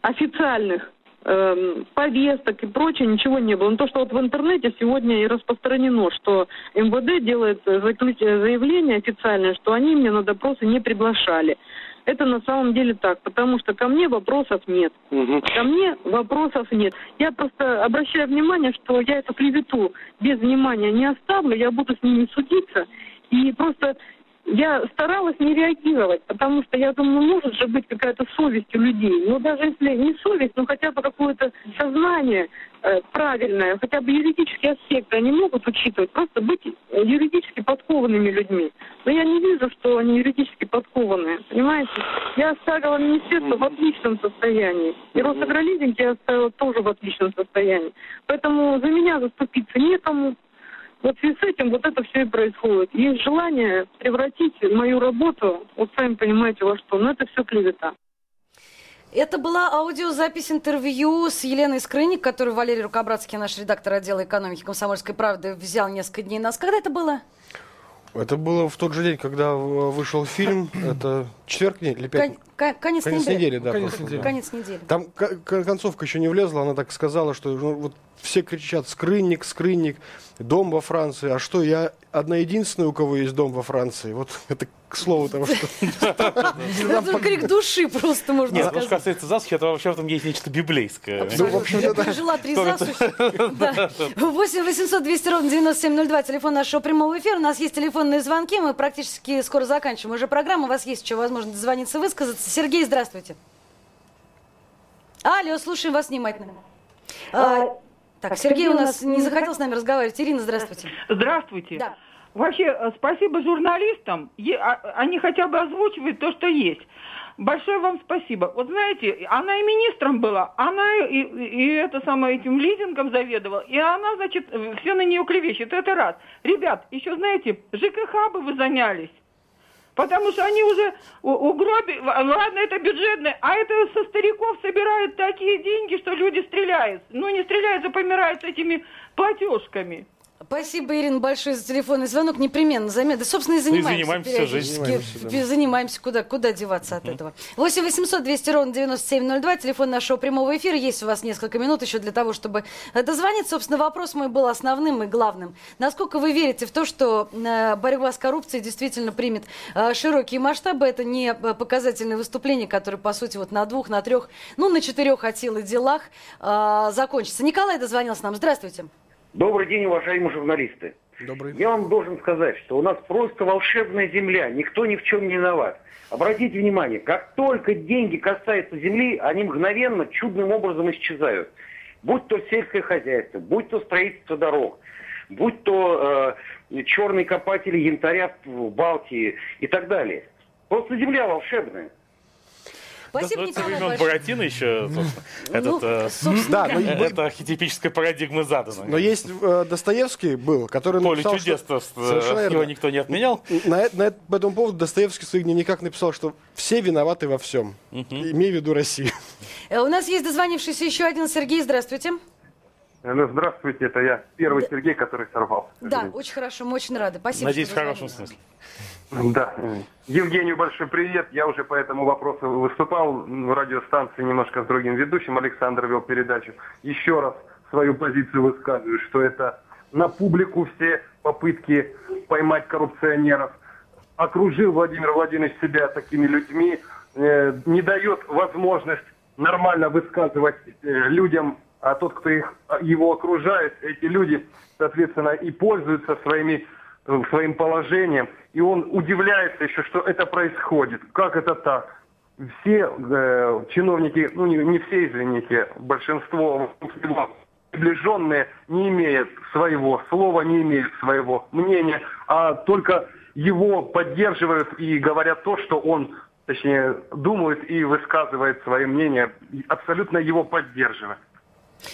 официальных э, повесток и прочее ничего не было. Но то, что вот в интернете сегодня и распространено, что МВД делает заявление официальное, что они меня на допросы не приглашали. Это на самом деле так, потому что ко мне вопросов нет. Угу. Ко мне вопросов нет. Я просто обращаю внимание, что я эту клевету без внимания не оставлю, я буду с ними судиться. И просто я старалась не реагировать, потому что я думаю, ну, может же быть какая-то совесть у людей. Ну, даже если не совесть, но хотя бы какое-то сознание э, правильное, хотя бы юридические аспекты они могут учитывать, просто быть юридически подкованными людьми. Но я не вижу, что они юридически подкованные, понимаете? Я оставила министерство в отличном состоянии. И Росагролизинг я оставила тоже в отличном состоянии. Поэтому за меня заступиться некому. Вот в связи с этим вот это все и происходит. Есть желание превратить мою работу, вот сами понимаете, во что. Но это все клевета. Это была аудиозапись интервью с Еленой Скрыник, которую Валерий Рукобратский, наш редактор отдела экономики «Комсомольской правды», взял несколько дней назад. Когда это было? Это было в тот же день, когда вышел фильм. Это четверг или пятница? Кон- конец, конец недели. недели да, конец недели. Конец недели. Там концовка еще не влезла, она так сказала, что ну, вот все кричат «скрынник, скрынник», «дом во Франции». А что, я одна единственная, у кого есть дом во Франции? Вот это к слову того, что... Это крик души просто, можно сказать. Нет, что касается засухи, это вообще в этом есть нечто библейское. Ну, в общем, это... Жила три засухи. 8 800 200 ровно 9702, телефон нашего прямого эфира. У нас есть телефонные звонки, мы практически скоро заканчиваем уже программу. У вас есть еще возможность дозвониться, высказаться. Сергей, здравствуйте. Алло, слушаем вас внимательно. Так, Сергей у нас не захотел с нами разговаривать. Ирина, здравствуйте. Здравствуйте. Да. Вообще, э, спасибо журналистам. А, они хотя бы озвучивают то, что есть. Большое вам спасибо. Вот знаете, она и министром была, она и, и это самое этим лизингом заведовала, и она, значит, все на нее клевещет. Это раз. Ребят, еще знаете, ЖКХ бы вы занялись. Потому что они уже угробили, ладно, это бюджетное, а это со стариков собирают такие деньги, что люди стреляют. Ну, не стреляют, а помирают этими платежками. Спасибо, Ирина, большое за телефонный звонок. Непременно займем. Да, собственно, и занимаемся. И занимаемся всю жизнь. Занимаемся, да. занимаемся. Куда, куда деваться от этого? 8 800 200 ровно 9702. Телефон нашего прямого эфира. Есть у вас несколько минут еще для того, чтобы дозвониться. Собственно, вопрос мой был основным и главным. Насколько вы верите в то, что э, борьба с коррупцией действительно примет э, широкие масштабы? Это не э, показательное выступление, которое, по сути, вот на двух, на трех, ну, на четырех от силы делах закончится. Николай дозвонился нам. Здравствуйте. Добрый день, уважаемые журналисты. Добрый. Я вам должен сказать, что у нас просто волшебная земля, никто ни в чем не виноват. Обратите внимание, как только деньги касаются земли, они мгновенно, чудным образом исчезают. Будь то сельское хозяйство, будь то строительство дорог, будь то э, черные копатели янтаря в Балтии и так далее. Просто земля волшебная. Спасибо, да, Николай Буратино еще, этот, ну, э, да, но, это архетипическая парадигма задана. Но есть э, Достоевский был, который Поле написал, чудес, что, э, его никто не отменял. На, этому поводу Достоевский в своих дневниках написал, что все виноваты во всем, имея в виду Россию. У нас есть дозвонившийся еще один Сергей, здравствуйте. Ну, здравствуйте, это я, первый да. Сергей, который сорвал. Да, очень хорошо, мы очень рады. Спасибо. Надеюсь, в хорошем смысле. Да. Евгению большой привет. Я уже по этому вопросу выступал в радиостанции немножко с другим ведущим. Александр вел передачу. Еще раз свою позицию высказываю, что это на публику все попытки поймать коррупционеров. Окружил Владимир Владимирович себя такими людьми, э, не дает возможность нормально высказывать э, людям, а тот, кто их, его окружает, эти люди, соответственно, и пользуются своими своим положением, и он удивляется еще, что это происходит. Как это так? Все э, чиновники, ну не, не все, извините, большинство приближенные не имеют своего слова, не имеют своего мнения, а только его поддерживают и говорят то, что он, точнее, думает и высказывает свое мнение, абсолютно его поддерживая.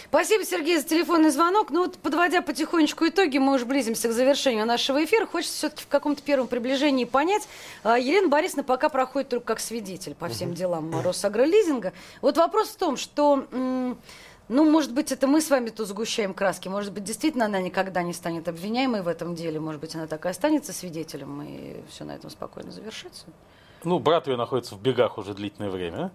Спасибо, Сергей, за телефонный звонок. Ну вот, подводя потихонечку итоги, мы уже близимся к завершению нашего эфира. Хочется все-таки в каком-то первом приближении понять. А, Елена Борисовна пока проходит только как свидетель по всем делам Росагролизинга. Вот вопрос в том, что Ну, может быть, это мы с вами тут сгущаем краски. Может быть, действительно она никогда не станет обвиняемой в этом деле. Может быть, она так и останется свидетелем, и все на этом спокойно завершится. Ну, брат ее находится в бегах уже длительное время.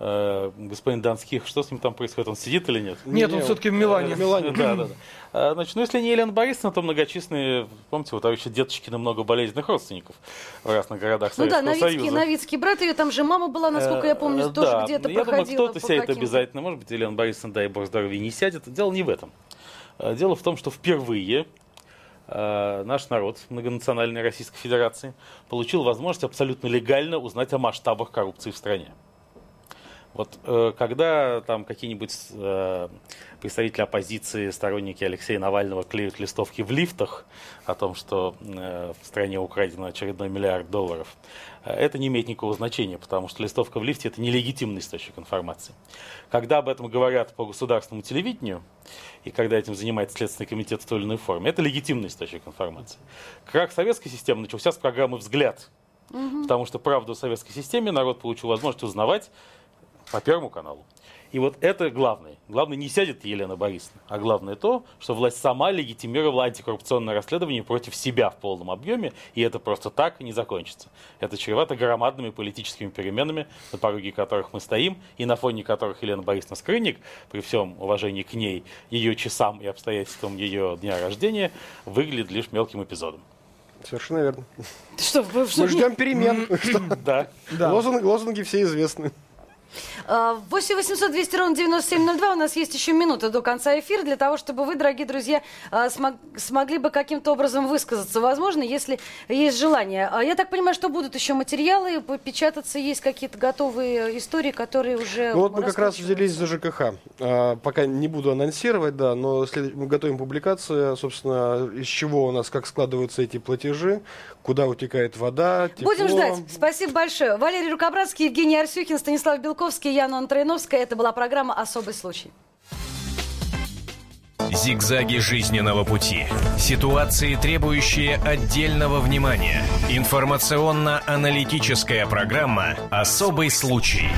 Э, господин Донских, что с ним там происходит? Он сидит или нет? Нет, он все-таки в Милане. В Милане. Да, да, да. Значит, ну, если не Елена Борисовна, то многочисленные, помните, у товарища Деточкина много болезненных родственников в разных городах Ну да, Новицкий, Союза. Новицкий брат ее, там же мама была, насколько я помню, Э, тоже да, где-то я думаю, проходила. кто-то по сядет обязательно. Может быть, Елена Борисовна, дай бог здоровья, не сядет. Дело не в этом. Э, Дело в том, что впервые э, наш народ многонациональной Российской Федерации получил возможность абсолютно легально узнать о масштабах коррупции в стране. Вот э, когда там какие-нибудь э, представители оппозиции, сторонники Алексея Навального клеют листовки в лифтах о том, что э, в стране украдено очередной миллиард долларов, э, это не имеет никакого значения, потому что листовка в лифте это нелегитимный источник информации. Когда об этом говорят по государственному телевидению, и когда этим занимается Следственный комитет в той или иной форме, это легитимный источник информации. Как советская система начался с программы «Взгляд», потому что правду о советской системе народ получил возможность узнавать по Первому каналу. И вот это главное. Главное, не сядет Елена Борисовна, а главное то, что власть сама легитимировала антикоррупционное расследование против себя в полном объеме, и это просто так не закончится. Это чревато громадными политическими переменами, на пороге которых мы стоим, и на фоне которых Елена Борисовна Скрынник, при всем уважении к ней, ее часам и обстоятельствам ее дня рождения, выглядит лишь мелким эпизодом. Совершенно верно. Что, вы, что Мы ждем перемен. Да. Лозунги, лозунги все известны. 8 800 200 ровно 9702. У нас есть еще минута до конца эфира для того, чтобы вы, дорогие друзья, а, смог- смогли бы каким-то образом высказаться. Возможно, если есть желание. А Я так понимаю, что будут еще материалы, печататься, есть какие-то готовые истории, которые уже... Ну вот мы как раз взялись за ЖКХ. А, пока не буду анонсировать, да, но мы готовим публикацию, собственно, из чего у нас, как складываются эти платежи, куда утекает вода, тепло. Будем ждать. Спасибо большое. Валерий Рукобратский, Евгений Арсюхин, Станислав Белковский, Яна Антроиновская. Это была программа «Особый случай». Зигзаги жизненного пути. Ситуации, требующие отдельного внимания. Информационно-аналитическая программа «Особый случай».